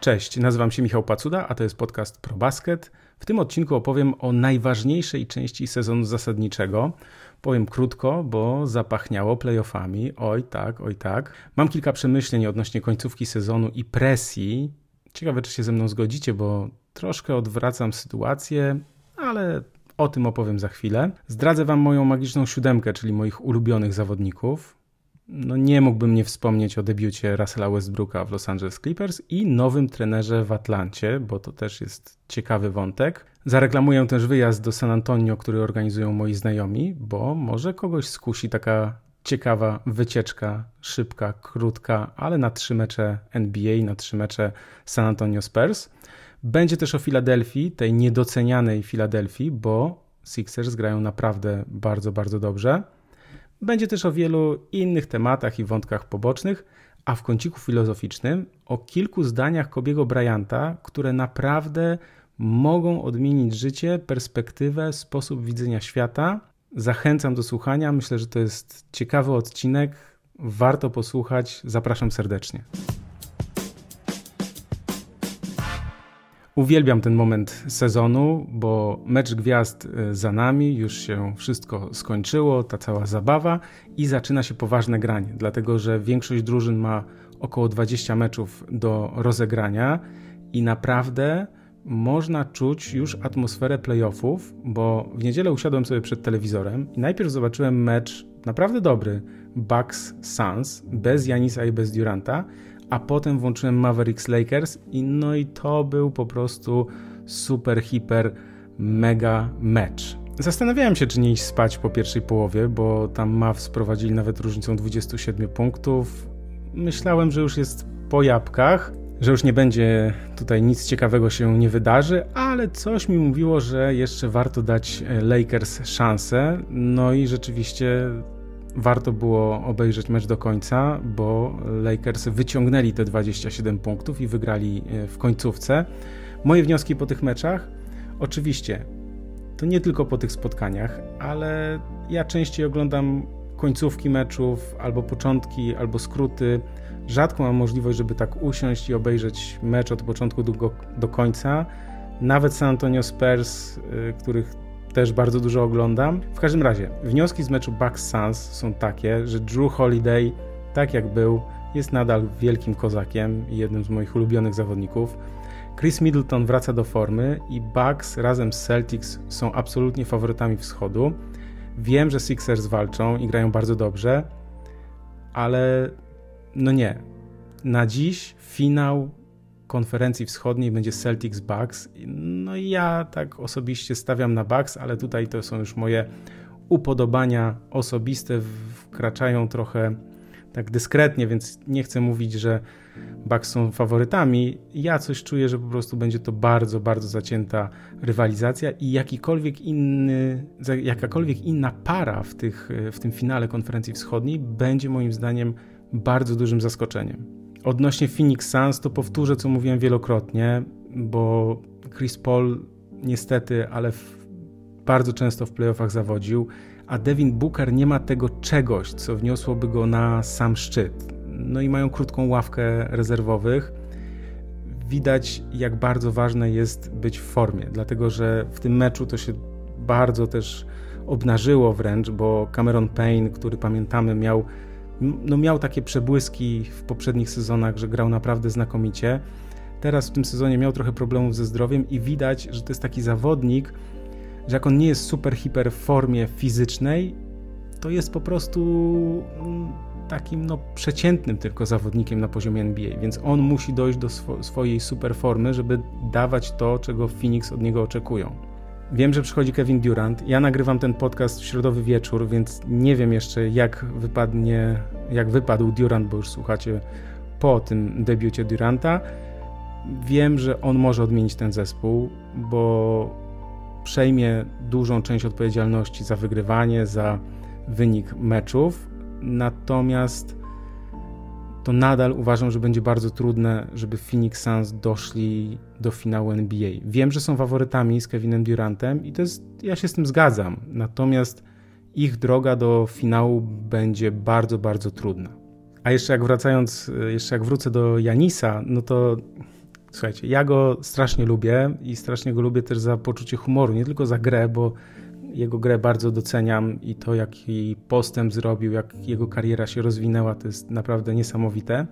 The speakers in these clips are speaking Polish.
Cześć, nazywam się Michał Pacuda, a to jest podcast ProBasket. W tym odcinku opowiem o najważniejszej części sezonu zasadniczego. Powiem krótko, bo zapachniało playoffami. Oj tak, oj tak. Mam kilka przemyśleń odnośnie końcówki sezonu i presji. Ciekawe, czy się ze mną zgodzicie, bo troszkę odwracam sytuację, ale o tym opowiem za chwilę. Zdradzę Wam moją magiczną siódemkę, czyli moich ulubionych zawodników no nie mógłbym nie wspomnieć o debiucie Russella Westbrooka w Los Angeles Clippers i nowym trenerze w Atlancie, bo to też jest ciekawy wątek. Zareklamuję też wyjazd do San Antonio, który organizują moi znajomi, bo może kogoś skusi taka ciekawa wycieczka, szybka, krótka, ale na trzy mecze NBA, na trzy mecze San Antonio Spurs. Będzie też o Filadelfii, tej niedocenianej Filadelfii, bo Sixers grają naprawdę bardzo, bardzo dobrze. Będzie też o wielu innych tematach i wątkach pobocznych, a w kąciku filozoficznym o kilku zdaniach Kobiego Bryanta, które naprawdę mogą odmienić życie, perspektywę, sposób widzenia świata. Zachęcam do słuchania. Myślę, że to jest ciekawy odcinek. Warto posłuchać. Zapraszam serdecznie. Uwielbiam ten moment sezonu, bo mecz gwiazd e, za nami, już się wszystko skończyło, ta cała zabawa i zaczyna się poważne granie, dlatego że większość drużyn ma około 20 meczów do rozegrania i naprawdę można czuć już atmosferę playoffów, bo w niedzielę usiadłem sobie przed telewizorem i najpierw zobaczyłem mecz naprawdę dobry Bucks Suns bez Janisa i bez Duranta a potem włączyłem Mavericks Lakers i no i to był po prostu super, hiper, mega mecz. Zastanawiałem się, czy nie iść spać po pierwszej połowie, bo tam Mavs sprowadzili nawet różnicą 27 punktów. Myślałem, że już jest po jabłkach, że już nie będzie tutaj nic ciekawego się nie wydarzy, ale coś mi mówiło, że jeszcze warto dać Lakers szansę. No i rzeczywiście warto było obejrzeć mecz do końca, bo Lakers wyciągnęli te 27 punktów i wygrali e, w końcówce. Moje wnioski po tych meczach, oczywiście, to nie tylko po tych spotkaniach, ale ja częściej oglądam końcówki meczów, albo początki, albo skróty. Rzadko mam możliwość, żeby tak usiąść i obejrzeć mecz od początku do, do końca. Nawet San Antonio Spurs, e, których też bardzo dużo oglądam. W każdym razie, wnioski z meczu Bucks Suns są takie, że Drew Holiday, tak jak był, jest nadal wielkim kozakiem i jednym z moich ulubionych zawodników. Chris Middleton wraca do formy i Bucks razem z Celtics są absolutnie faworytami wschodu. Wiem, że Sixers walczą i grają bardzo dobrze, ale no nie. Na dziś finał konferencji wschodniej będzie Celtics Bucks. No i ja tak osobiście stawiam na Bucks, ale tutaj to są już moje upodobania osobiste, wkraczają trochę tak dyskretnie, więc nie chcę mówić, że Bucks są faworytami. Ja coś czuję, że po prostu będzie to bardzo, bardzo zacięta rywalizacja i jakikolwiek inny, jakakolwiek inna para w, tych, w tym finale konferencji wschodniej będzie moim zdaniem bardzo dużym zaskoczeniem. Odnośnie Phoenix Suns to powtórzę, co mówiłem wielokrotnie, bo Chris Paul niestety, ale w, bardzo często w playoffach zawodził, a Devin Booker nie ma tego czegoś, co wniosłoby go na sam szczyt. No i mają krótką ławkę rezerwowych. Widać, jak bardzo ważne jest być w formie, dlatego że w tym meczu to się bardzo też obnażyło wręcz, bo Cameron Payne, który pamiętamy, miał no miał takie przebłyski w poprzednich sezonach, że grał naprawdę znakomicie. Teraz w tym sezonie miał trochę problemów ze zdrowiem i widać, że to jest taki zawodnik, że jak on nie jest super hiper w formie fizycznej, to jest po prostu mm, takim no, przeciętnym tylko zawodnikiem na poziomie NBA, więc on musi dojść do swo swojej super formy, żeby dawać to, czego Phoenix od niego oczekują. Wiem, że przychodzi Kevin Durant. Ja nagrywam ten podcast w środowy wieczór, więc nie wiem jeszcze, jak wypadnie, jak wypadł Durant, bo już słuchacie po tym debiucie Duranta. Wiem, że on może odmienić ten zespół, bo przejmie dużą część odpowiedzialności za wygrywanie, za wynik meczów. Natomiast to nadal uważam, że będzie bardzo trudne, żeby Phoenix Suns doszli do finału NBA. Wiem, że są faworytami z Kevinem Durantem i to jest, ja się z tym zgadzam. Natomiast ich droga do finału będzie bardzo, bardzo trudna. A jeszcze jak wracając, jeszcze jak wrócę do Janisa, no to Słuchajcie, ja go strasznie lubię i strasznie go lubię też za poczucie humoru, nie tylko za grę, bo jego grę bardzo doceniam i to, jaki postęp zrobił, jak jego kariera się rozwinęła, to jest naprawdę niesamowite.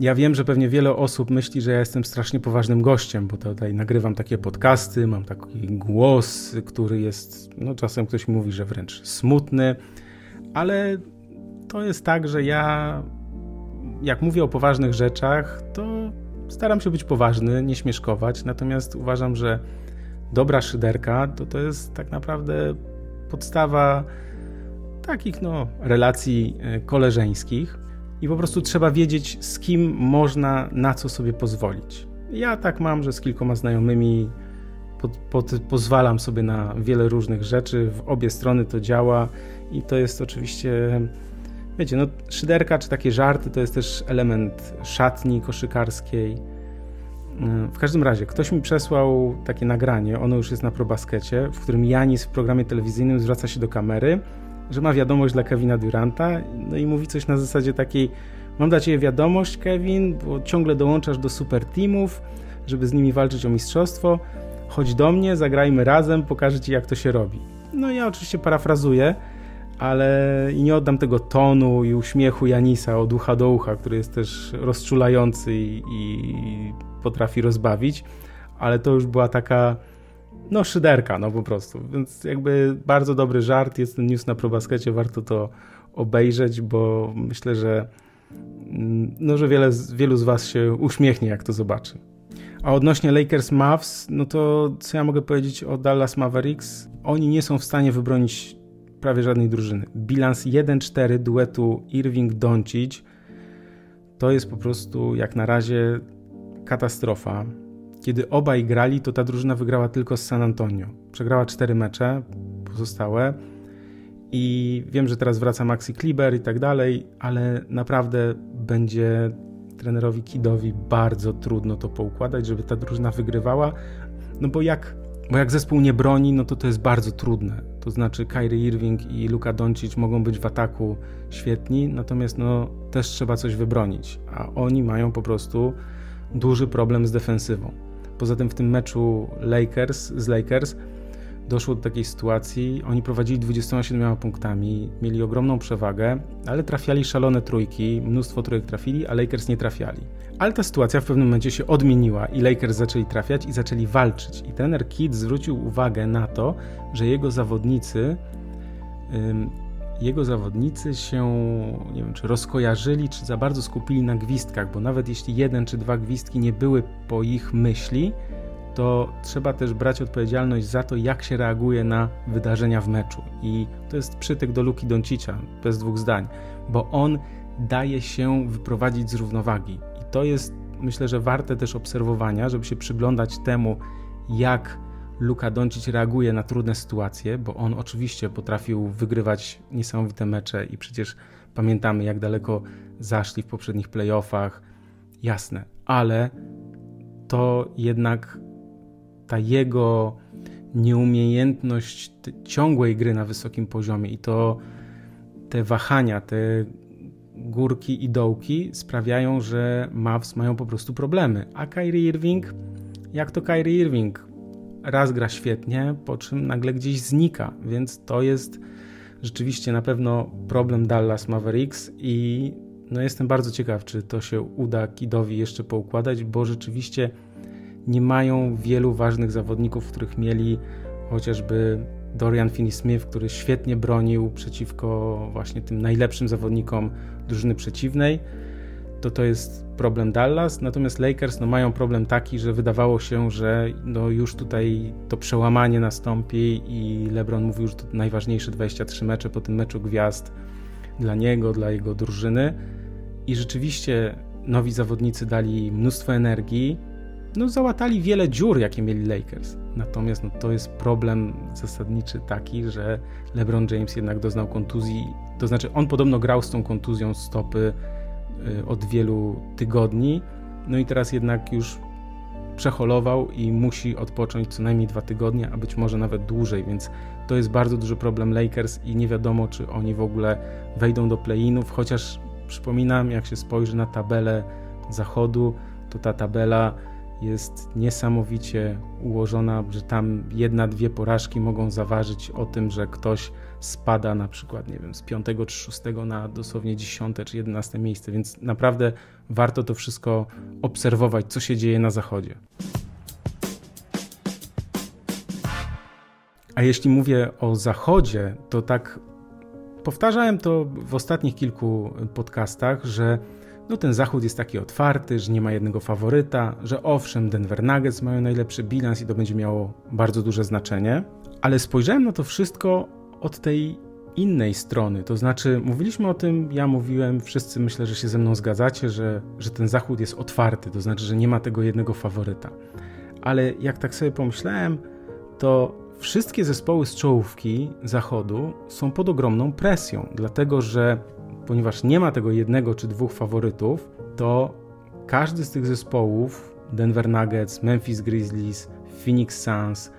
Ja wiem, że pewnie wiele osób myśli, że ja jestem strasznie poważnym gościem, bo tutaj nagrywam takie podcasty, mam taki głos, który jest, no czasem ktoś mówi, że wręcz smutny, ale to jest tak, że ja jak mówię o poważnych rzeczach, to staram się być poważny, nie śmieszkować, natomiast uważam, że dobra szyderka to, to jest tak naprawdę podstawa takich no, relacji e, koleżeńskich i po prostu trzeba wiedzieć, z kim można na co sobie pozwolić. Ja tak mam, że z kilkoma znajomymi pod, pod, pozwalam sobie na wiele różnych rzeczy, w obie strony to działa i to jest oczywiście, wiecie, no szyderka czy takie żarty to jest też element szatni koszykarskiej. W każdym razie, ktoś mi przesłał takie nagranie, ono już jest na probaskecie, w którym Janis w programie telewizyjnym zwraca się do kamery że ma wiadomość dla Kevina Duranta, no i mówi coś na zasadzie takiej: Mam dla ciebie wiadomość, Kevin, bo ciągle dołączasz do super teamów, żeby z nimi walczyć o mistrzostwo. Chodź do mnie, zagrajmy razem, pokażę ci, jak to się robi. No ja oczywiście parafrazuję, ale nie oddam tego tonu i uśmiechu Janisa od ucha do ucha, który jest też rozczulający i, i potrafi rozbawić, ale to już była taka no szyderka, no po prostu. Więc jakby bardzo dobry żart, jest ten news na probaskecie, warto to obejrzeć, bo myślę, że mm, no, że wiele, wielu z was się uśmiechnie, jak to zobaczy. A odnośnie Lakers Mavs, no to co ja mogę powiedzieć o Dallas Mavericks? Oni nie są w stanie wybronić prawie żadnej drużyny. Bilans 1-4 duetu Irving-Doncic to jest po prostu jak na razie katastrofa. Kiedy obaj grali, to ta drużyna wygrała tylko z San Antonio. Przegrała cztery mecze pozostałe. I wiem, że teraz wraca Maxi Kliber i tak dalej, ale naprawdę będzie trenerowi Kidowi bardzo trudno to poukładać, żeby ta drużyna wygrywała. No bo jak, bo jak zespół nie broni, no to to jest bardzo trudne. To znaczy Kyrie Irving i Luka Doncic mogą być w ataku świetni, natomiast no też trzeba coś wybronić, a oni mają po prostu duży problem z defensywą. Poza tym w tym meczu Lakers z Lakers doszło do takiej sytuacji. Oni prowadzili 27 punktami, mieli ogromną przewagę, ale trafiali szalone trójki, mnóstwo trójek trafili, a Lakers nie trafiali. Ale ta sytuacja w pewnym momencie się odmieniła i Lakers zaczęli trafiać i zaczęli walczyć. I trener Kidd zwrócił uwagę na to, że jego zawodnicy jego zawodnicy się, nie wiem, czy rozkojarzyli, czy za bardzo skupili na gwizdkach, bo nawet jeśli jeden czy dwa gwizdki nie były po ich myśli, to trzeba też brać odpowiedzialność za to, jak się reaguje na wydarzenia w meczu. I to jest przytyk do Luki Doncicia, bez dwóch zdań, bo on daje się wyprowadzić z równowagi. I to jest, myślę, że warte też obserwowania, żeby się przyglądać temu, jak Luka Doncic reaguje na trudne sytuacje, bo on oczywiście potrafił wygrywać niesamowite mecze i przecież pamiętamy, jak daleko zaszli w poprzednich playoffach. Jasne, ale to jednak ta jego nieumiejętność ciągłej gry na wysokim poziomie i to te wahania, te górki i dołki sprawiają, że Mavs mają po prostu problemy. A Kyrie Irving, jak to Kyrie Irving? Raz gra świetnie, po czym nagle gdzieś znika, więc to jest rzeczywiście na pewno problem Dallas Mavericks i no jestem bardzo ciekaw, czy to się uda Kidowi jeszcze poukładać, bo rzeczywiście nie mają wielu ważnych zawodników, których mieli chociażby Dorian Finney-Smith, który świetnie bronił przeciwko właśnie tym najlepszym zawodnikom drużyny przeciwnej to to jest problem Dallas, natomiast Lakers no, mają problem taki, że wydawało się, że no, już tutaj to przełamanie nastąpi i LeBron mówił, że to najważniejsze 23 mecze po tym meczu gwiazd dla niego, dla jego drużyny i rzeczywiście nowi zawodnicy dali mnóstwo energii, no załatali wiele dziur, jakie mieli Lakers. Natomiast no, to jest problem zasadniczy taki, że LeBron James jednak doznał kontuzji, to znaczy on podobno grał z tą kontuzją stopy od wielu tygodni. No i teraz jednak już przeholował i musi odpocząć co najmniej dwa tygodnie, a być może nawet dłużej, więc to jest bardzo duży problem Lakers i nie wiadomo, czy oni w ogóle wejdą do play-inów, chociaż przypominam, jak się spojrzy na tabelę zachodu, to ta tabela jest niesamowicie ułożona, że tam jedna, dwie porażki mogą zaważyć o tym, że ktoś spada na przykład, nie wiem, z piątego czy szóstego na dosłownie dziesiąte czy jedenaste miejsce, więc naprawdę warto to wszystko obserwować, co się dzieje na zachodzie. A jeśli mówię o zachodzie, to tak powtarzałem to w ostatnich kilku podcastach, że no ten zachód jest taki otwarty, że nie ma jednego faworyta, że owszem, Denver Nuggets mają najlepszy bilans i to będzie miało bardzo duże znaczenie, ale spojrzałem na to wszystko od tej innej strony. To znaczy, mówiliśmy o tym, ja mówiłem, wszyscy myślę, że się ze mną zgadzacie, że, że ten zachód jest otwarty, to znaczy, że nie ma tego jednego faworyta. Ale jak tak sobie pomyślałem, to wszystkie zespoły z czołówki zachodu są pod ogromną presją, dlatego że ponieważ nie ma tego jednego czy dwóch faworytów, to każdy z tych zespołów Denver Nuggets, Memphis Grizzlies, Phoenix Suns,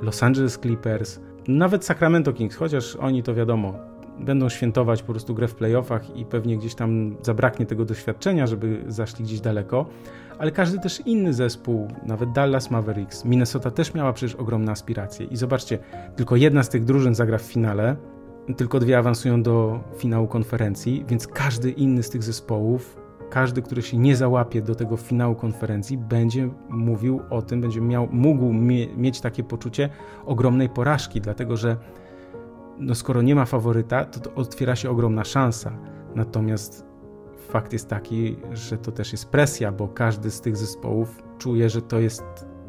Los Angeles Clippers, nawet Sacramento Kings, chociaż oni to wiadomo, będą świętować po prostu grę w playoffach i pewnie gdzieś tam zabraknie tego doświadczenia, żeby zaszli gdzieś daleko, ale każdy też inny zespół, nawet Dallas Mavericks, Minnesota też miała przecież ogromne aspiracje. I zobaczcie, tylko jedna z tych drużyn zagra w finale, tylko dwie awansują do finału konferencji, więc każdy inny z tych zespołów, każdy, który się nie załapie do tego finału konferencji, będzie mówił o tym, będzie miał, mógł mie mieć takie poczucie ogromnej porażki, dlatego że no skoro nie ma faworyta, to, to otwiera się ogromna szansa. Natomiast fakt jest taki, że to też jest presja, bo każdy z tych zespołów czuje, że to jest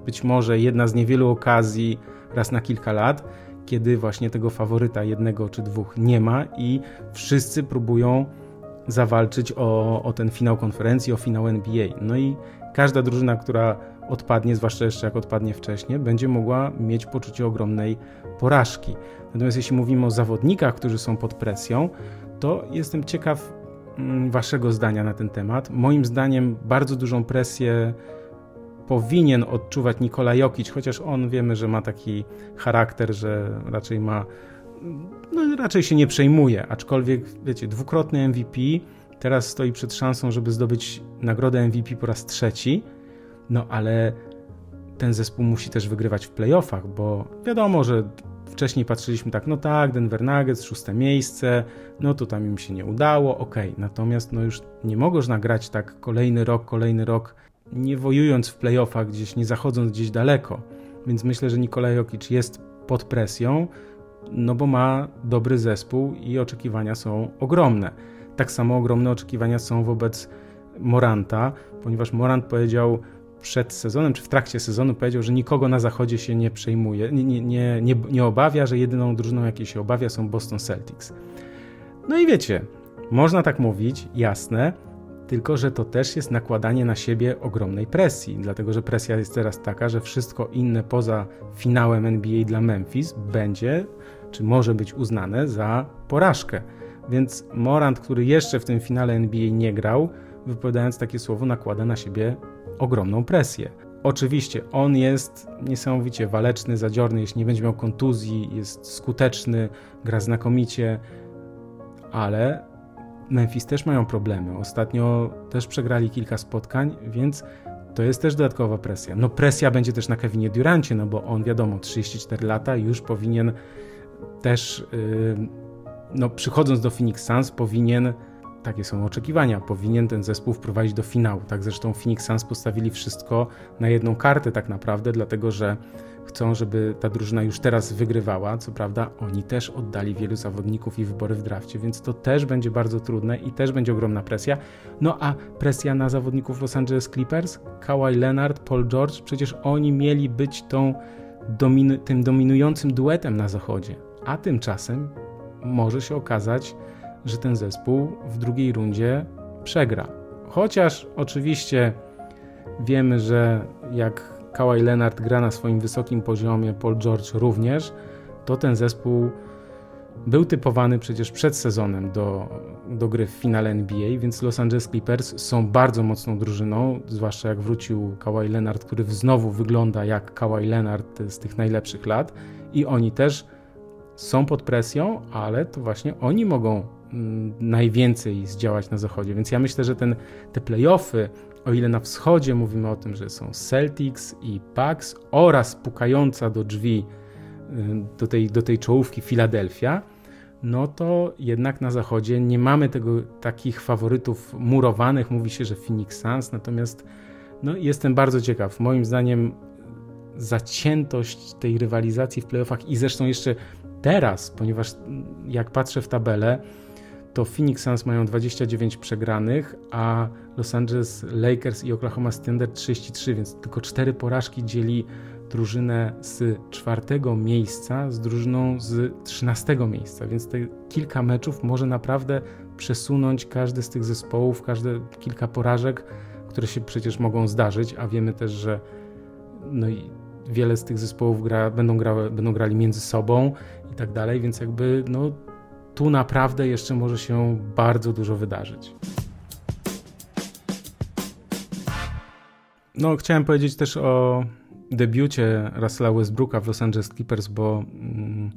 być może jedna z niewielu okazji raz na kilka lat, kiedy właśnie tego faworyta jednego czy dwóch nie ma i wszyscy próbują zawalczyć o, o ten finał konferencji, o finał NBA. No i każda drużyna, która odpadnie, zwłaszcza jeszcze jak odpadnie wcześniej, będzie mogła mieć poczucie ogromnej porażki. Natomiast jeśli mówimy o zawodnikach, którzy są pod presją, to jestem ciekaw mm, Waszego zdania na ten temat. Moim zdaniem bardzo dużą presję powinien odczuwać Nikola Jokic, chociaż on wiemy, że ma taki charakter, że raczej ma no raczej się nie przejmuje, aczkolwiek wiecie, dwukrotny MVP teraz stoi przed szansą, żeby zdobyć nagrodę MVP po raz trzeci, no ale ten zespół musi też wygrywać w playoffach, bo wiadomo, że wcześniej patrzyliśmy tak, no tak, Denver Nuggets, szóste miejsce, no to tam im się nie udało, ok, natomiast no już nie mogą nagrać tak kolejny rok, kolejny rok nie wojując w playoffach gdzieś, nie zachodząc gdzieś daleko. Więc myślę, że Nikolaj Jokic jest pod presją, no bo ma dobry zespół i oczekiwania są ogromne. Tak samo ogromne oczekiwania są wobec Moranta, ponieważ Morant powiedział przed sezonem, czy w trakcie sezonu powiedział, że nikogo na zachodzie się nie przejmuje, nie, nie, nie, nie obawia, że jedyną drużyną, jakiej się obawia są Boston Celtics. No i wiecie, można tak mówić, jasne, tylko że to też jest nakładanie na siebie ogromnej presji, dlatego że presja jest teraz taka, że wszystko inne poza finałem NBA dla Memphis będzie, czy może być uznane za porażkę. Więc Morant, który jeszcze w tym finale NBA nie grał, wypowiadając takie słowo, nakłada na siebie ogromną presję. Oczywiście on jest niesamowicie waleczny, zadziorny, jeśli nie będzie miał kontuzji, jest skuteczny, gra znakomicie, ale Memphis też mają problemy. Ostatnio też przegrali kilka spotkań, więc to jest też dodatkowa presja. No presja będzie też na Kevinie Durancie, no bo on wiadomo, 34 lata już powinien też, yy, no przychodząc do Phoenix Suns powinien, takie są oczekiwania, powinien ten zespół wprowadzić do finału. Tak zresztą Phoenix Suns postawili wszystko na jedną kartę tak naprawdę, dlatego że chcą, żeby ta drużyna już teraz wygrywała. Co prawda, oni też oddali wielu zawodników i wybory w drafcie, więc to też będzie bardzo trudne i też będzie ogromna presja. No a presja na zawodników Los Angeles Clippers, Kawhi Leonard, Paul George, przecież oni mieli być tą tym dominującym duetem na zachodzie. A tymczasem może się okazać, że ten zespół w drugiej rundzie przegra. Chociaż oczywiście wiemy, że jak Kawhi Leonard gra na swoim wysokim poziomie, Paul George również, to ten zespół był typowany przecież przed sezonem do, do gry w finale NBA, więc Los Angeles Clippers są bardzo mocną drużyną, zwłaszcza jak wrócił Kawhi Leonard, który znowu wygląda jak Kawhi Leonard z tych najlepszych lat i oni też są pod presją, ale to właśnie oni mogą najwięcej zdziałać na zachodzie, więc ja myślę, że ten, te playoffy O ile na wschodzie mówimy o tym, że są Celtics i Bucks oraz pukająca do drzwi y, do tej, do tej czołówki Filadelfia, no to jednak na zachodzie nie mamy tego takich faworytów murowanych. Mówi się, że Phoenix Suns, natomiast no, jestem bardzo ciekaw. Moim zdaniem zaciętość tej rywalizacji w playoffach i zresztą jeszcze teraz, ponieważ jak patrzę w tabelę, to Phoenix Suns mają 29 przegranych, a Los Angeles Lakers i Oklahoma Thunder 33, więc tylko 4 porażki dzieli drużynę z czwartego miejsca z drużyną z trzynastego miejsca, więc te kilka meczów może naprawdę przesunąć każdy z tych zespołów, każde kilka porażek, które się przecież mogą zdarzyć, a wiemy też, że no i wiele z tych zespołów gra, będą, gra, będą grali między sobą i tak dalej, więc jakby no, tu naprawdę jeszcze może się bardzo dużo wydarzyć. No, chciałem powiedzieć też o debiucie Russella Westbrooka w Los Angeles Clippers, bo mm,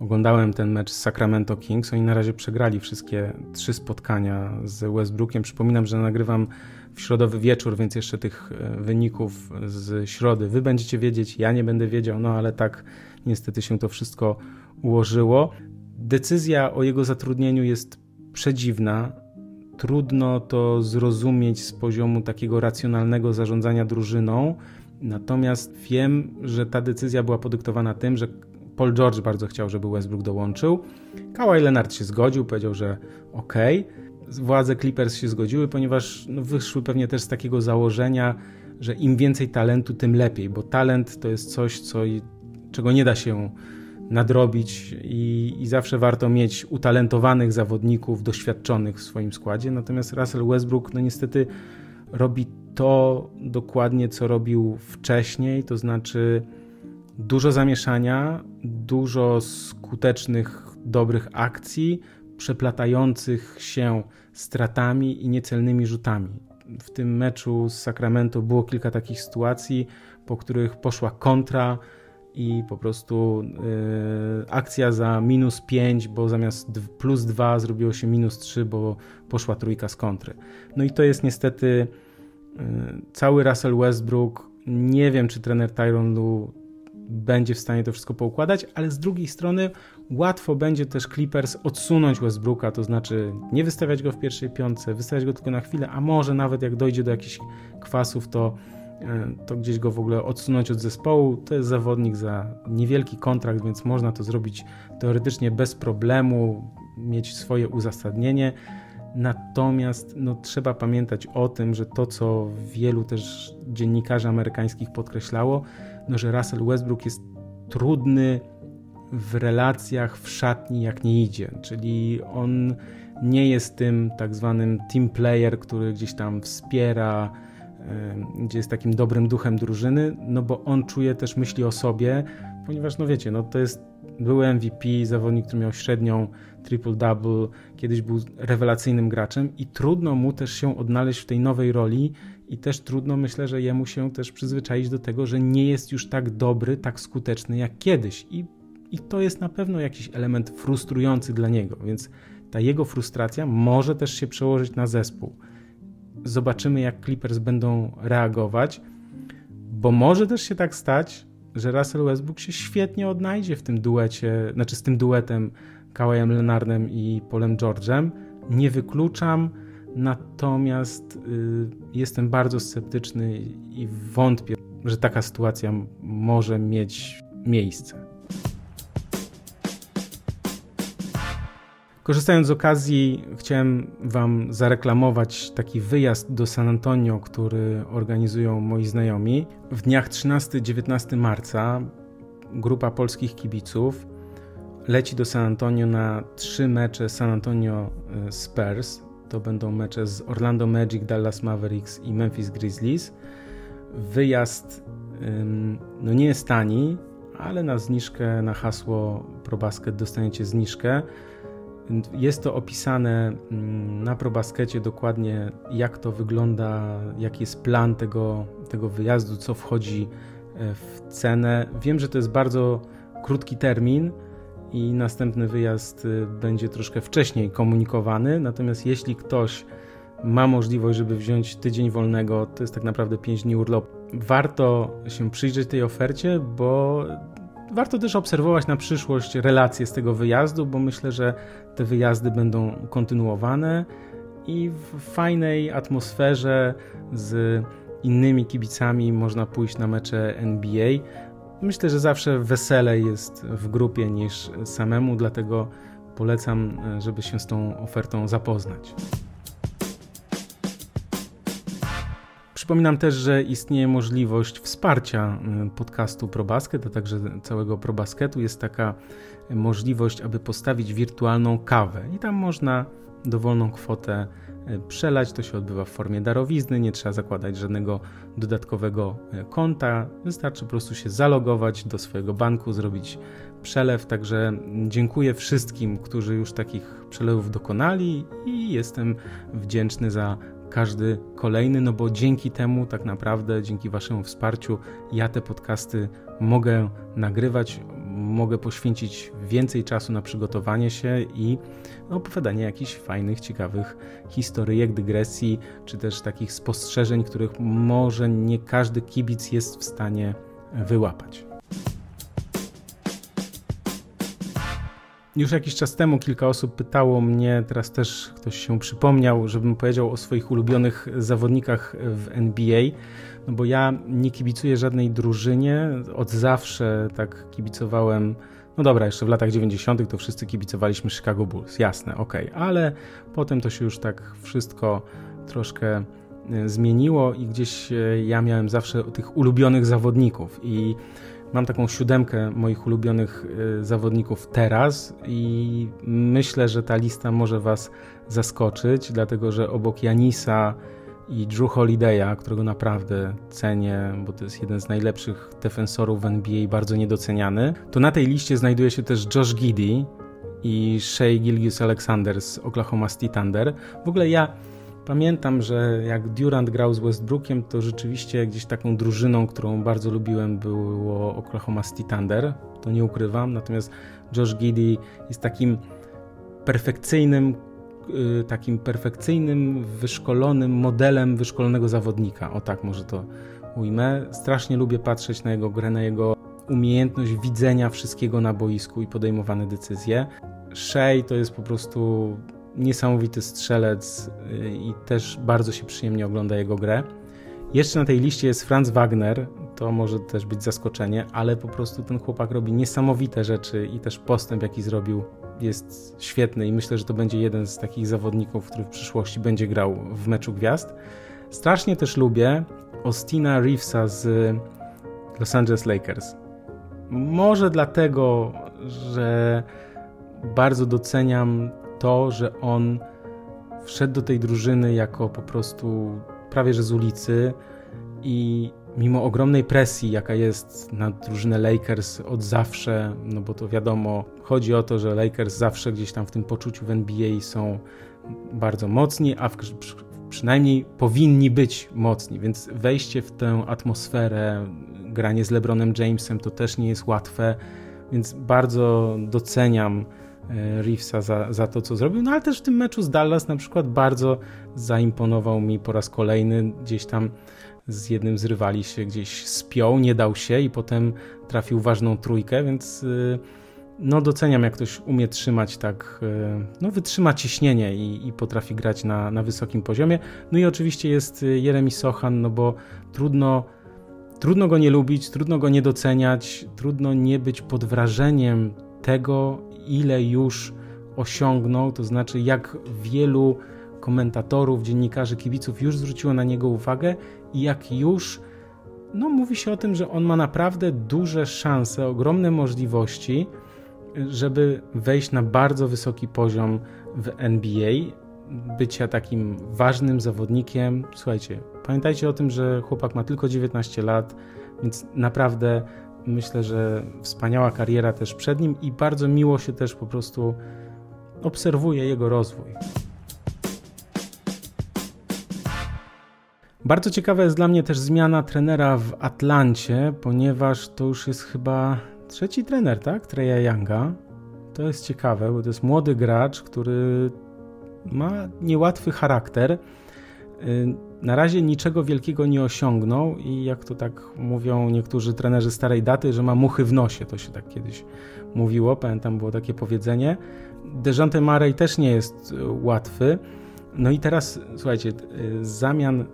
oglądałem ten mecz z Sacramento Kings. Oni na razie przegrali wszystkie trzy spotkania z Westbrookiem. Przypominam, że nagrywam w środowy wieczór, więc jeszcze tych e, wyników z środy wy będziecie wiedzieć, ja nie będę wiedział, no ale tak niestety się to wszystko ułożyło. Decyzja o jego zatrudnieniu jest przedziwna. Trudno to zrozumieć z poziomu takiego racjonalnego zarządzania drużyną. Natomiast wiem, że ta decyzja była podyktowana tym, że Paul George bardzo chciał, żeby Westbrook dołączył. Kawhi Leonard się zgodził, powiedział, że okej. Okay władze Clippers się zgodziły, ponieważ no, wyszły pewnie też z takiego założenia, że im więcej talentu, tym lepiej, bo talent to jest coś, co, czego nie da się nadrobić i, i, zawsze warto mieć utalentowanych zawodników, doświadczonych w swoim składzie. Natomiast Russell Westbrook, no niestety, robi to dokładnie, co robił wcześniej, to znaczy dużo zamieszania, dużo skutecznych, dobrych akcji, przeplatających się stratami i niecelnymi rzutami. W tym meczu z Sacramento było kilka takich sytuacji, po których poszła kontra i po prostu yy, akcja za minus 5, bo zamiast plus 2 zrobiło się minus 3, bo poszła trójka z kontry. No i to jest niestety yy, cały Russell Westbrook. Nie wiem, czy trener Tyron Lu będzie w stanie to wszystko poukładać, ale z drugiej strony łatwo będzie też Clippers odsunąć Westbrooka, to znaczy nie wystawiać go w pierwszej piątce, wystawiać go tylko na chwilę, a może nawet jak dojdzie do jakichś kwasów, to, to gdzieś go w ogóle odsunąć od zespołu. To jest zawodnik za niewielki kontrakt, więc można to zrobić teoretycznie bez problemu, mieć swoje uzasadnienie. Natomiast no, trzeba pamiętać o tym, że to, co wielu też dziennikarzy amerykańskich podkreślało, no, że Russell Westbrook jest trudny w relacjach w szatni jak nie idzie, czyli on nie jest tym tak zwanym team player, który gdzieś tam wspiera, gdzie jest takim dobrym duchem drużyny, no bo on czuje też myśli o sobie, ponieważ no wiecie, no to jest był MVP, zawodnik, który miał średnią triple-double, kiedyś był rewelacyjnym graczem i trudno mu też się odnaleźć w tej nowej roli i też trudno, myślę, że jemu się też przyzwyczaić do tego, że nie jest już tak dobry, tak skuteczny jak kiedyś i, i to jest na pewno jakiś element frustrujący dla niego, więc ta jego frustracja może też się przełożyć na zespół. Zobaczymy, jak Clippers będą reagować, bo może też się tak stać, że Russell Westbrook się świetnie odnajdzie w tym duecie, znaczy z tym duetem Kawajem Lenardem i Polem George'em. Nie wykluczam, natomiast y, jestem bardzo sceptyczny i wątpię, że taka sytuacja może mieć miejsce. Korzystając z okazji, chciałem Wam zareklamować taki wyjazd do San Antonio, który organizują moi znajomi. W dniach 13-19 marca grupa polskich kibiców leci do San Antonio na trzy mecze San Antonio e, Spurs. To będą mecze z Orlando Magic, Dallas Mavericks i Memphis Grizzlies. Wyjazd no nie jest tani, ale na zniżkę, na hasło ProBasket dostaniecie zniżkę. Jest to opisane mm, na ProBaskecie dokładnie, jak to wygląda, jaki jest plan tego, tego wyjazdu, co wchodzi e, w cenę. Wiem, że to jest bardzo krótki termin i następny wyjazd e, będzie troszkę wcześniej komunikowany, natomiast jeśli ktoś ma możliwość, żeby wziąć tydzień wolnego, to jest tak naprawdę 5 dni urlopu. Warto się przyjrzeć tej ofercie, bo warto też obserwować na przyszłość relacje z tego wyjazdu, bo myślę, że te wyjazdy będą kontynuowane i w fajnej atmosferze z innymi kibicami można pójść na mecze NBA. Myślę, że zawsze wesele jest w grupie niż samemu, dlatego polecam, żeby się z tą ofertą zapoznać. Przypominam też, że istnieje możliwość wsparcia y, podcastu ProBasket, a także całego ProBasketu. Jest taka możliwość, aby postawić wirtualną kawę i tam można dowolną kwotę y, przelać. To się odbywa w formie darowizny, nie trzeba zakładać żadnego dodatkowego y, konta. Wystarczy po prostu się zalogować do swojego banku, zrobić przelew. Także dziękuję wszystkim, którzy już takich przelewów dokonali i jestem wdzięczny za każdy kolejny, no bo dzięki temu tak naprawdę, dzięki Waszemu wsparciu, ja te podcasty mogę nagrywać, mogę poświęcić więcej czasu na przygotowanie się i opowiadanie jakichś fajnych, ciekawych historyjek, dygresji, czy też takich spostrzeżeń, których może nie każdy kibic jest w stanie wyłapać. Już jakiś czas temu kilka osób pytało mnie, teraz też ktoś się przypomniał, żebym powiedział o swoich ulubionych zawodnikach w NBA. No bo ja nie kibicuję żadnej drużynie. Od zawsze tak kibicowałem. No dobra, jeszcze w latach 90. to wszyscy kibicowaliśmy Chicago Bulls, jasne, ok, ale potem to się już tak wszystko troszkę e, zmieniło i gdzieś e, ja miałem zawsze tych ulubionych zawodników i Mam taką siódemkę moich ulubionych y, zawodników teraz i myślę, że ta lista może Was zaskoczyć, dlatego że obok Janisa i Drew Holiday'a, którego naprawdę cenię, bo to jest jeden z najlepszych defensorów w NBA, bardzo niedoceniany, to na tej liście znajduje się też Josh Giddy i Shea Gilgius Alexander z Oklahoma City Thunder. W ogóle ja Pamiętam, że jak Durant grał z Westbrookiem, to rzeczywiście gdzieś taką drużyną, którą bardzo lubiłem, było Oklahoma City Thunder. To nie ukrywam. Natomiast Josh Giddy jest takim perfekcyjnym, y, takim perfekcyjnym, wyszkolonym modelem wyszkolonego zawodnika. O tak może to ujmę. Strasznie lubię patrzeć na jego grę, na jego umiejętność widzenia wszystkiego na boisku i podejmowane decyzje. Shea to jest po prostu niesamowity strzelec y, i też bardzo się przyjemnie ogląda jego grę. Jeszcze na tej liście jest Franz Wagner, to może też być zaskoczenie, ale po prostu ten chłopak robi niesamowite rzeczy i też postęp, jaki zrobił, jest świetny i myślę, że to będzie jeden z takich zawodników, który w przyszłości będzie grał w meczu gwiazd. Strasznie też lubię Austina Reevesa z Los Angeles Lakers. Może dlatego, że bardzo doceniam to, że on wszedł do tej drużyny jako po prostu prawie że z ulicy i mimo ogromnej presji, jaka jest na drużynę Lakers od zawsze, no bo to wiadomo, chodzi o to, że Lakers zawsze gdzieś tam w tym poczuciu w NBA są bardzo mocni, a w, przynajmniej powinni być mocni, więc wejście w tę atmosferę, granie z LeBronem Jamesem to też nie jest łatwe, więc bardzo doceniam Reevesa za, za to, co zrobił. No ale też w tym meczu z Dallas na przykład bardzo zaimponował mi po raz kolejny. Gdzieś tam z jednym z rywali się gdzieś spiął, nie dał się i potem trafił ważną trójkę, więc y, no doceniam jak ktoś umie trzymać tak, y, no wytrzyma ciśnienie i, i potrafi grać na, na wysokim poziomie. No i oczywiście jest y, Jeremy Sochan, no bo trudno Trudno go nie lubić, trudno go nie doceniać, trudno nie być pod wrażeniem tego, ile już osiągnął, to znaczy jak wielu komentatorów, dziennikarzy, kibiców już zwróciło na niego uwagę i jak już no, mówi się o tym, że on ma naprawdę duże szanse, ogromne możliwości, żeby wejść na bardzo wysoki poziom w NBA, bycia takim ważnym zawodnikiem. Słuchajcie, pamiętajcie o tym, że chłopak ma tylko 19 lat, więc naprawdę myślę, że wspaniała kariera też przed nim i bardzo miło się też po prostu obserwuje jego rozwój. Bardzo ciekawa jest dla mnie też zmiana trenera w Atlancie, ponieważ to już jest chyba trzeci trener, tak? Treya Younga. To jest ciekawe, bo to jest młody gracz, który ma niełatwy charakter, na razie niczego wielkiego nie osiągnął i jak to tak mówią niektórzy trenerzy starej daty, że ma muchy w nosie, to się tak kiedyś mówiło, pamiętam było takie powiedzenie. Dejante Marey też nie jest łatwy, no i teraz, słuchajcie, zamian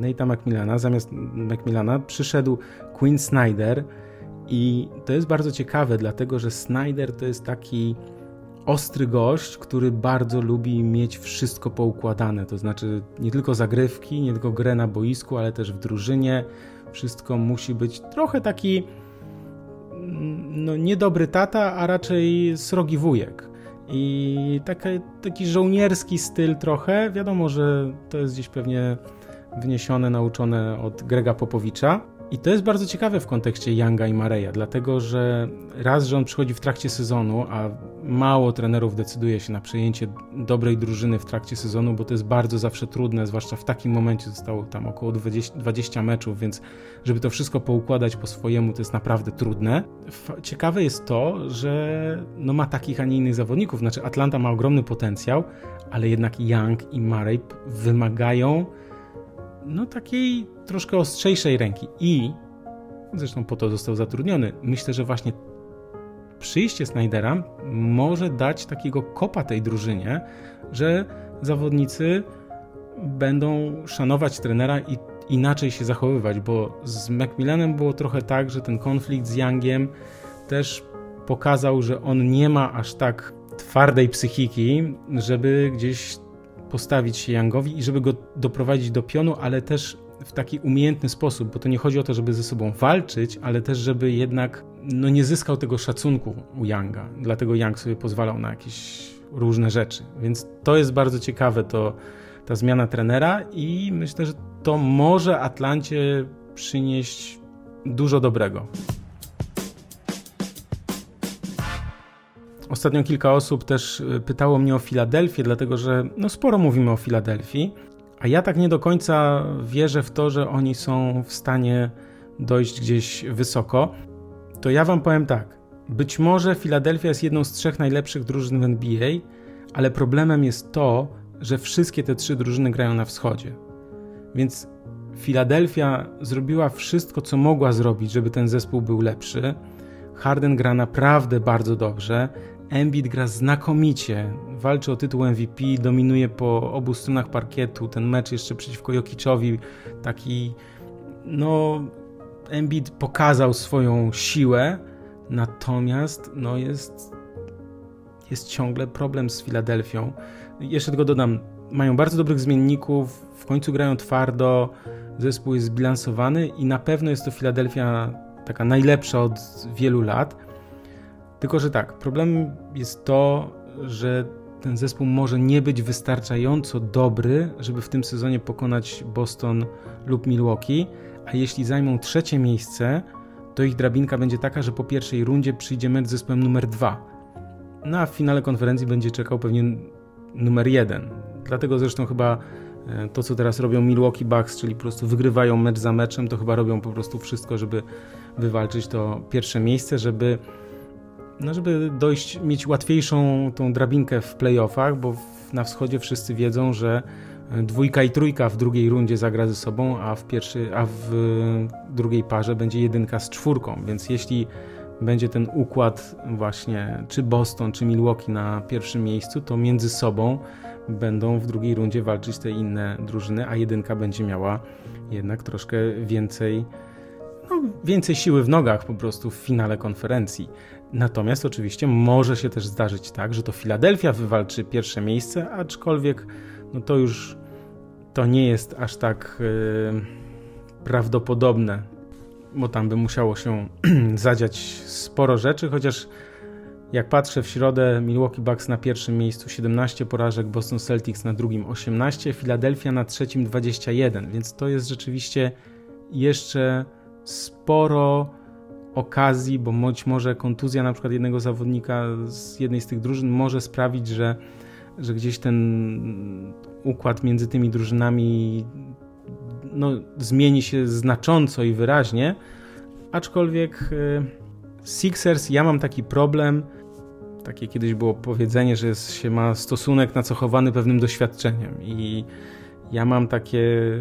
Nate'a Macmillana, zamiast Macmillana przyszedł Quinn Snyder i to jest bardzo ciekawe, dlatego że Snyder to jest taki ostry gość, który bardzo lubi mieć wszystko poukładane, to znaczy nie tylko zagrywki, nie tylko grę na boisku, ale też w drużynie. Wszystko musi być trochę taki no, niedobry tata, a raczej srogi wujek. I taki, taki żołnierski styl trochę. Wiadomo, że to jest gdzieś pewnie wniesione, nauczone od Grega Popowicza. I to jest bardzo ciekawe w kontekście Younga i Mareya, dlatego że raz, że on przychodzi w trakcie sezonu, a mało trenerów decyduje się na przejęcie dobrej drużyny w trakcie sezonu, bo to jest bardzo zawsze trudne, zwłaszcza w takim momencie zostało tam około 20, 20 meczów, więc żeby to wszystko poukładać po swojemu, to jest naprawdę trudne. Ciekawe jest to, że no ma takich, a nie innych zawodników, znaczy Atlanta ma ogromny potencjał, ale jednak Young i Murray wymagają no takiej troszkę ostrzejszej ręki i zresztą po to został zatrudniony. Myślę, że właśnie przyjście Snydera może dać takiego kopa tej drużynie, że zawodnicy będą szanować trenera i inaczej się zachowywać, bo z Macmillanem było trochę tak, że ten konflikt z Youngiem też pokazał, że on nie ma aż tak twardej psychiki, żeby gdzieś postawić się Youngowi i żeby go doprowadzić do pionu, ale też w taki umiejętny sposób, bo to nie chodzi o to, żeby ze sobą walczyć, ale też, żeby jednak no, nie zyskał tego szacunku u Younga. Dlatego Young sobie pozwalał na jakieś różne rzeczy. Więc to jest bardzo ciekawe, to, ta zmiana trenera i myślę, że to może Atlancie przynieść dużo dobrego. Ostatnio kilka osób też y, pytało mnie o Filadelfię, dlatego że no sporo mówimy o Filadelfii, a ja tak nie do końca wierzę w to, że oni są w stanie dojść gdzieś wysoko. To ja wam powiem tak. Być może Filadelfia jest jedną z trzech najlepszych drużyn w NBA, ale problemem jest to, że wszystkie te trzy drużyny grają na wschodzie. Więc Filadelfia zrobiła wszystko, co mogła zrobić, żeby ten zespół był lepszy. Harden gra naprawdę bardzo dobrze. Embiid gra znakomicie, walczy o tytuł MVP, dominuje po obu stronach parkietu. Ten mecz jeszcze przeciwko Jokiczowi, taki, no, Embiid pokazał swoją siłę, natomiast, no, jest, jest ciągle problem z Filadelfią. Jeszcze tylko dodam, mają bardzo dobrych zmienników, w końcu grają twardo, zespół jest zbilansowany i na pewno jest to Filadelfia taka najlepsza od wielu lat. Tylko, że tak, problem jest to, że ten zespół może nie być wystarczająco dobry, żeby w tym sezonie pokonać Boston lub Milwaukee, a jeśli zajmą trzecie miejsce, to ich drabinka będzie taka, że po pierwszej rundzie przyjdzie mecz z zespołem numer dwa. No a w finale konferencji będzie czekał pewnie numer jeden. Dlatego zresztą chyba e, to, co teraz robią Milwaukee Bucks, czyli po prostu wygrywają mecz za meczem, to chyba robią po prostu wszystko, żeby wywalczyć to pierwsze miejsce, żeby no żeby dojść, mieć łatwiejszą tą drabinkę w playoffach, bo na wschodzie wszyscy wiedzą, że dwójka i trójka w drugiej rundzie zagra ze sobą, a w, pierwszy, a w drugiej parze będzie jedynka z czwórką, więc jeśli będzie ten układ właśnie czy Boston, czy Milwaukee na pierwszym miejscu, to między sobą będą w drugiej rundzie walczyć te inne drużyny, a jedynka będzie miała jednak troszkę więcej, no, więcej siły w nogach po prostu w finale konferencji. Natomiast oczywiście może się też zdarzyć tak, że to Filadelfia wywalczy pierwsze miejsce, aczkolwiek no to już to nie jest aż tak yy, prawdopodobne, bo tam by musiało się zadziać sporo rzeczy, chociaż jak patrzę w środę, Milwaukee Bucks na pierwszym miejscu 17 porażek, Boston Celtics na drugim 18, Philadelphia na trzecim 21, więc to jest rzeczywiście jeszcze sporo okazji, bo być może kontuzja na przykład jednego zawodnika z jednej z tych drużyn może sprawić, że, że gdzieś ten układ między tymi drużynami no, zmieni się znacząco i wyraźnie. Aczkolwiek y, Sixers, ja mam taki problem, takie kiedyś było powiedzenie, że się ma stosunek nacechowany pewnym doświadczeniem i Ja mam takie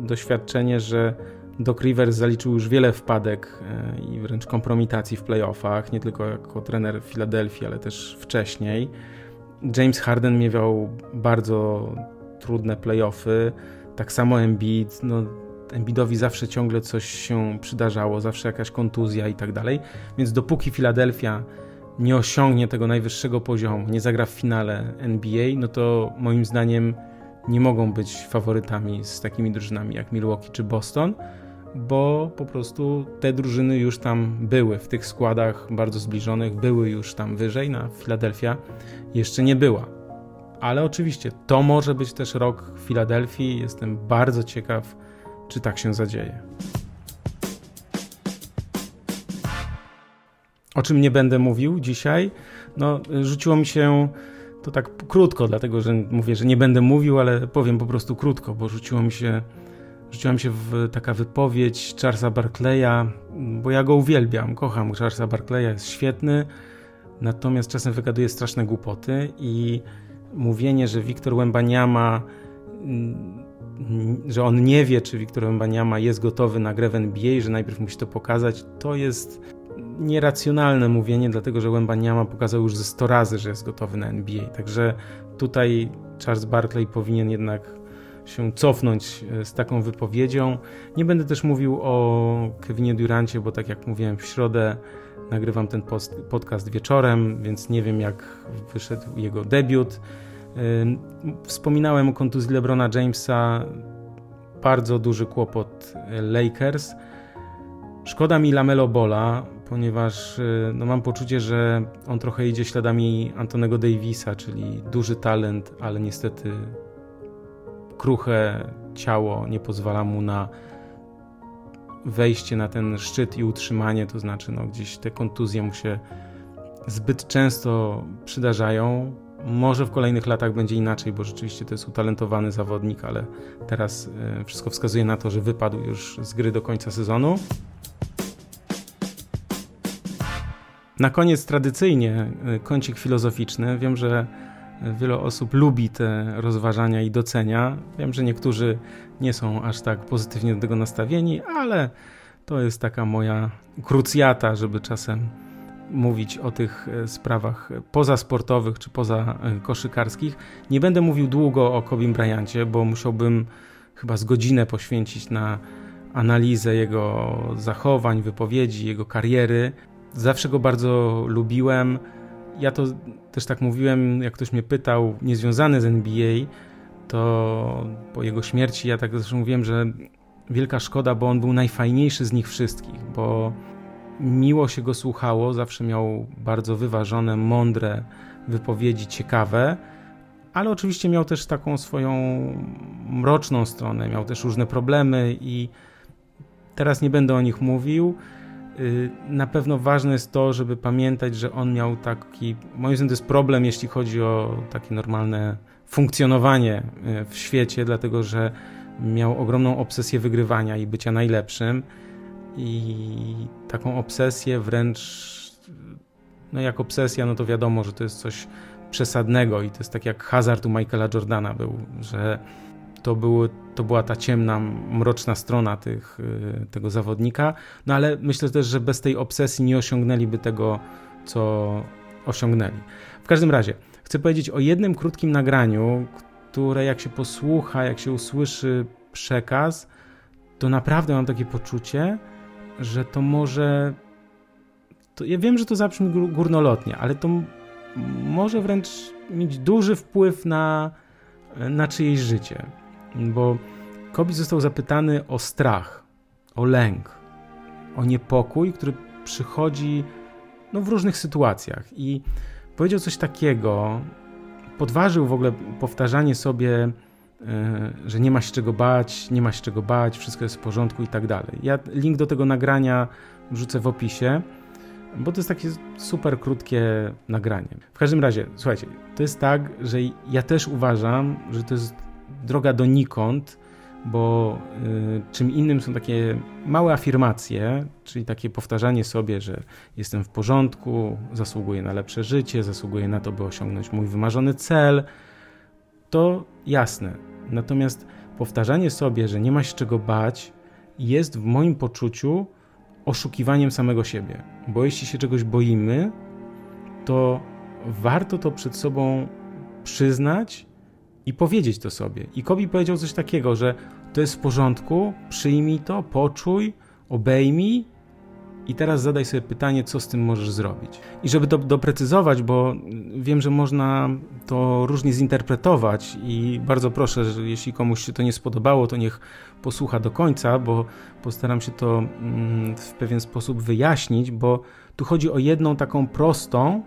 doświadczenie, że Doc Rivers zaliczył już wiele wpadek e, i wręcz kompromitacji w playoffach, nie tylko jako trener w Filadelfii, ale też wcześniej. James Harden miewał bardzo trudne playoffy, tak samo Embiid, no Embiidowi zawsze ciągle coś się przydarzało, zawsze jakaś kontuzja i tak dalej, więc dopóki Filadelfia nie osiągnie tego najwyższego poziomu, nie zagra w finale NBA, no to moim zdaniem nie mogą być faworytami z takimi drużynami jak Milwaukee czy Boston, bo po prostu te drużyny już tam były w tych składach bardzo zbliżonych, były już tam wyżej, na Filadelfia jeszcze nie była. Ale oczywiście to może być też rok Filadelfii. Jestem bardzo ciekaw, czy tak się zadzieje. O czym nie będę mówił dzisiaj? No, rzuciło mi się to tak krótko, dlatego że mówię, że nie będę mówił, ale powiem po prostu krótko, bo rzuciło mi się, rzuciła mi się w, taka wypowiedź Charlesa Barclaya, bo ja go uwielbiam, kocham Charlesa Barclaya, jest świetny, natomiast czasem wygaduje straszne głupoty i mówienie, że Wiktor Łębaniama że on nie wie, czy Wiktor Wembaniama jest gotowy na grę w NBA, że najpierw musi to pokazać, to jest nieracjonalne mówienie, dlatego że Wembaniama pokazał już ze 100 razy, że jest gotowy na NBA. Także tutaj Charles Barkley powinien jednak się cofnąć e, z taką wypowiedzią. Nie będę też mówił o Kevinie Durancie, bo tak jak mówiłem w środę nagrywam ten post, podcast wieczorem, więc nie wiem jak wyszedł jego debiut. Wspominałem o kontuzji LeBrona Jamesa, bardzo duży kłopot e, Lakers. Szkoda mi Lamelo Bola, ponieważ e, no, mam poczucie, że on trochę idzie śladami Antonego Davisa, czyli duży talent, ale niestety kruche ciało nie pozwala mu na wejście na ten szczyt i utrzymanie, to znaczy no, gdzieś te kontuzje mu się zbyt często przydarzają. Może w kolejnych latach będzie inaczej, bo rzeczywiście to jest utalentowany zawodnik, ale teraz e, wszystko wskazuje na to, że wypadł już z gry do końca sezonu. Na koniec tradycyjnie e, kącik filozoficzny. Wiem, że wiele osób lubi te rozważania i docenia. Wiem, że niektórzy nie są aż tak pozytywnie do tego nastawieni, ale to jest taka moja krucjata, żeby czasem mówić o tych e, sprawach pozasportowych czy poza e, koszykarskich. Nie będę mówił długo o Kobim Bryancie, bo musiałbym chyba z godzinę poświęcić na analizę jego zachowań, wypowiedzi, jego kariery. Zawsze go bardzo lubiłem. Ja to też tak mówiłem, jak ktoś mnie pytał, niezwiązany z NBA, to po jego śmierci ja tak zresztą mówiłem, że wielka szkoda, bo on był najfajniejszy z nich wszystkich, bo miło się go słuchało, zawsze miał bardzo wyważone, mądre wypowiedzi, ciekawe, ale oczywiście miał też taką swoją mroczną stronę, miał też różne problemy i teraz nie będę o nich mówił. Y, na pewno ważne jest to, żeby pamiętać, że on miał taki, moim zdaniem to jest problem, jeśli chodzi o takie normalne funkcjonowanie y, w świecie, dlatego że miał ogromną obsesję wygrywania i bycia najlepszym. I taką obsesję wręcz, no jak obsesja, no to wiadomo, że to jest coś przesadnego i to jest tak jak hazard u Michaela Jordana był, że to, to była ta ciemna, mroczna strona tych, y, tego zawodnika, no ale myślę też, że bez tej obsesji nie osiągnęliby tego, co osiągnęli. W każdym razie, chcę powiedzieć o jednym krótkim nagraniu, które jak się posłucha, jak się usłyszy przekaz, to naprawdę mam takie poczucie, że to może. To ja wiem, że to zabrzmi górnolotnie, ale to może wręcz mieć duży wpływ na, na czyjeś życie. Bo Kobi został zapytany o strach, o lęk, o niepokój, który przychodzi no, w różnych sytuacjach. I powiedział coś takiego, podważył w ogóle powtarzanie sobie E, że nie ma się czego bać, nie ma się czego bać, wszystko jest w porządku i tak dalej. Ja link do tego nagrania wrzucę w opisie, bo to jest takie super krótkie nagranie. W każdym razie, słuchajcie, to jest tak, że ja też uważam, że to jest droga donikąd, bo y, czym innym są takie małe afirmacje, czyli takie powtarzanie sobie, że jestem w porządku, zasługuję na lepsze życie, zasługuję na to, by osiągnąć mój wymarzony cel. To jasne, Natomiast powtarzanie sobie, że nie ma się czego bać, jest w moim poczuciu oszukiwaniem samego siebie. Bo jeśli się czegoś boimy, to warto to przed sobą przyznać i powiedzieć to sobie. I Kobi powiedział coś takiego, że to jest w porządku, przyjmij to, poczuj, obejmij i teraz zadaj sobie pytanie, co z tym możesz zrobić. I żeby to doprecyzować, bo wiem, że można to różnie zinterpretować i bardzo proszę, że jeśli komuś się to nie spodobało, to niech posłucha do końca, bo postaram się to mm, w pewien sposób wyjaśnić, bo tu chodzi o jedną taką prostą,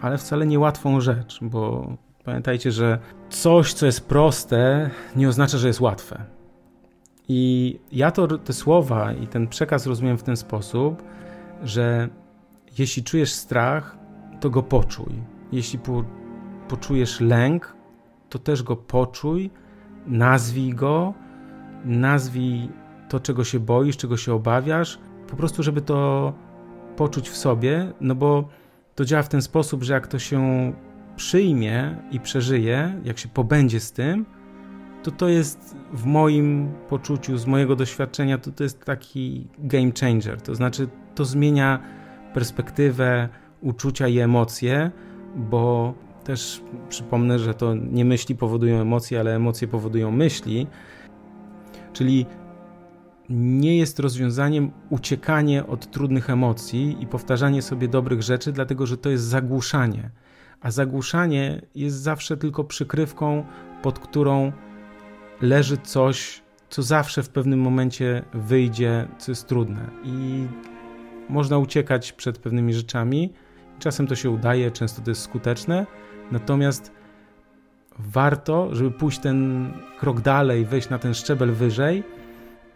ale wcale niełatwą rzecz, bo pamiętajcie, że coś, co jest proste, nie oznacza, że jest łatwe. I ja to, te słowa i ten przekaz rozumiem w ten sposób, że jeśli czujesz strach, to go poczuj. Jeśli po, poczujesz lęk, to też go poczuj, nazwij go, nazwij to, czego się boisz, czego się obawiasz, po prostu, żeby to poczuć w sobie, no bo to działa w ten sposób, że jak to się przyjmie i przeżyje, jak się pobędzie z tym, to to jest w moim poczuciu, z mojego doświadczenia, to to jest taki game changer. To znaczy, to zmienia perspektywę, uczucia i emocje, bo też przypomnę, że to nie myśli powodują emocje, ale emocje powodują myśli. Czyli nie jest rozwiązaniem uciekanie od trudnych emocji i powtarzanie sobie dobrych rzeczy, dlatego że to jest zagłuszanie. A zagłuszanie jest zawsze tylko przykrywką, pod którą leży coś, co zawsze w pewnym momencie wyjdzie, co jest trudne. I można uciekać przed pewnymi rzeczami. Czasem to się udaje, często to jest skuteczne. Natomiast warto, żeby pójść ten krok dalej, wejść na ten szczebel wyżej,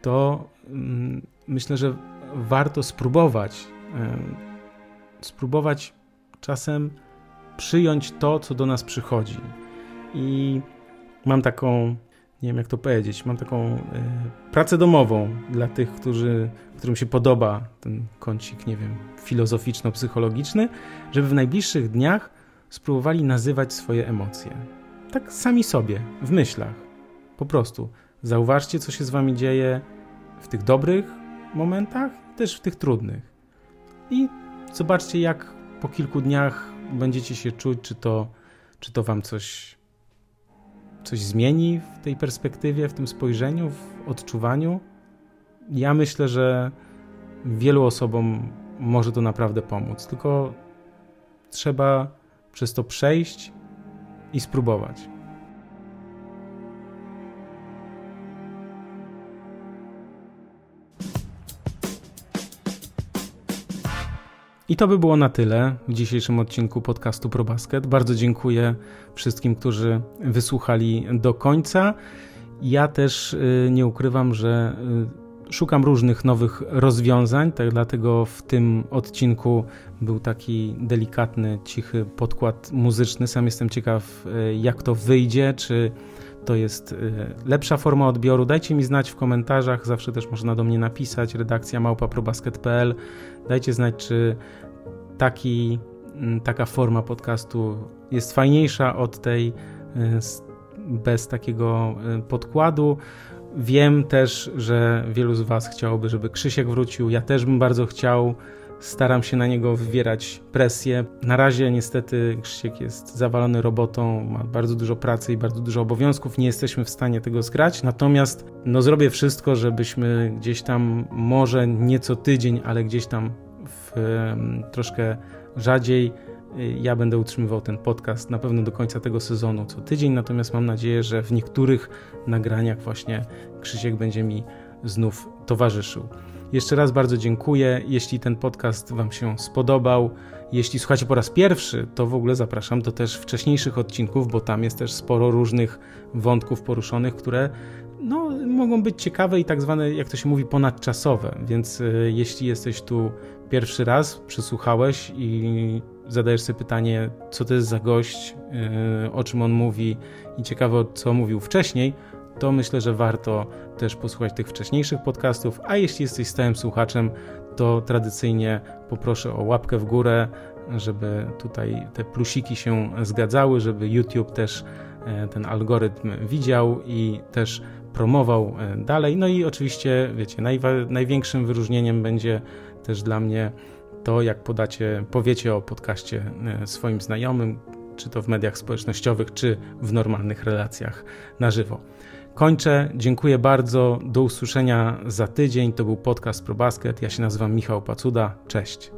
to mm, myślę, że warto spróbować. spróbować czasem przyjąć to, co do nas przychodzi. I mam taką nie wiem jak to powiedzieć, mam taką y, pracę domową dla tych, którzy, którym się podoba ten kącik, nie wiem, filozoficzno-psychologiczny, żeby w najbliższych dniach spróbowali nazywać swoje emocje. Tak sami sobie, w myślach. Po prostu zauważcie, co się z wami dzieje w tych dobrych momentach, też w tych trudnych. I zobaczcie, jak po kilku dniach będziecie się czuć, czy to, czy to wam coś coś zmieni w tej perspektywie, w tym spojrzeniu, w odczuwaniu? Ja myślę, że wielu osobom może to naprawdę pomóc, tylko trzeba przez to przejść i spróbować. I to by było na tyle w dzisiejszym odcinku podcastu ProBasket. Bardzo dziękuję wszystkim, którzy wysłuchali do końca. Ja też y, nie ukrywam, że y, szukam różnych nowych rozwiązań, tak dlatego w tym odcinku był taki delikatny, cichy podkład muzyczny. Sam jestem ciekaw, y, jak to wyjdzie, czy to jest lepsza forma odbioru. Dajcie mi znać w komentarzach, zawsze też można do mnie napisać, redakcja małpaprobasket.pl. Dajcie znać, czy taki, mm, taka forma podcastu jest fajniejsza od tej y, bez takiego y, podkładu. Wiem też, że wielu z Was chciałoby, żeby Krzysiek wrócił. Ja też bym bardzo chciał. Staram się na niego wywierać presję. Na razie niestety Krzysiek jest zawalony robotą, ma bardzo dużo pracy i bardzo dużo obowiązków. Nie jesteśmy w stanie tego zgrać. Natomiast no, zrobię wszystko, żebyśmy gdzieś tam, może nie co tydzień, ale gdzieś tam w, troszkę rzadziej. Y, ja będę utrzymywał ten podcast na pewno do końca tego sezonu co tydzień, natomiast mam nadzieję, że w niektórych nagraniach właśnie Krzysiek będzie mi znów towarzyszył. Jeszcze raz bardzo dziękuję. Jeśli ten podcast Wam się spodobał, jeśli słuchacie po raz pierwszy, to w ogóle zapraszam do też wcześniejszych odcinków, bo tam jest też sporo różnych wątków poruszonych, które no, mogą być ciekawe i tak zwane, jak to się mówi, ponadczasowe. Więc y, jeśli jesteś tu pierwszy raz, przysłuchałeś i zadajesz sobie pytanie, co to jest za gość, y, o czym on mówi i ciekawe, co mówił wcześniej, to myślę, że warto też posłuchać tych wcześniejszych podcastów. A jeśli jesteś stałym słuchaczem, to tradycyjnie poproszę o łapkę w górę, żeby tutaj te plusiki się zgadzały, żeby YouTube też e, ten algorytm widział i też promował e, dalej. No i oczywiście, wiecie, największym wyróżnieniem będzie też dla mnie to, jak podacie, powiecie o podcaście e, swoim znajomym, czy to w mediach społecznościowych, czy w normalnych relacjach na żywo. Kończę. Dziękuję bardzo. Do usłyszenia za tydzień. To był podcast ProBasket. Ja się nazywam Michał Pacuda. Cześć.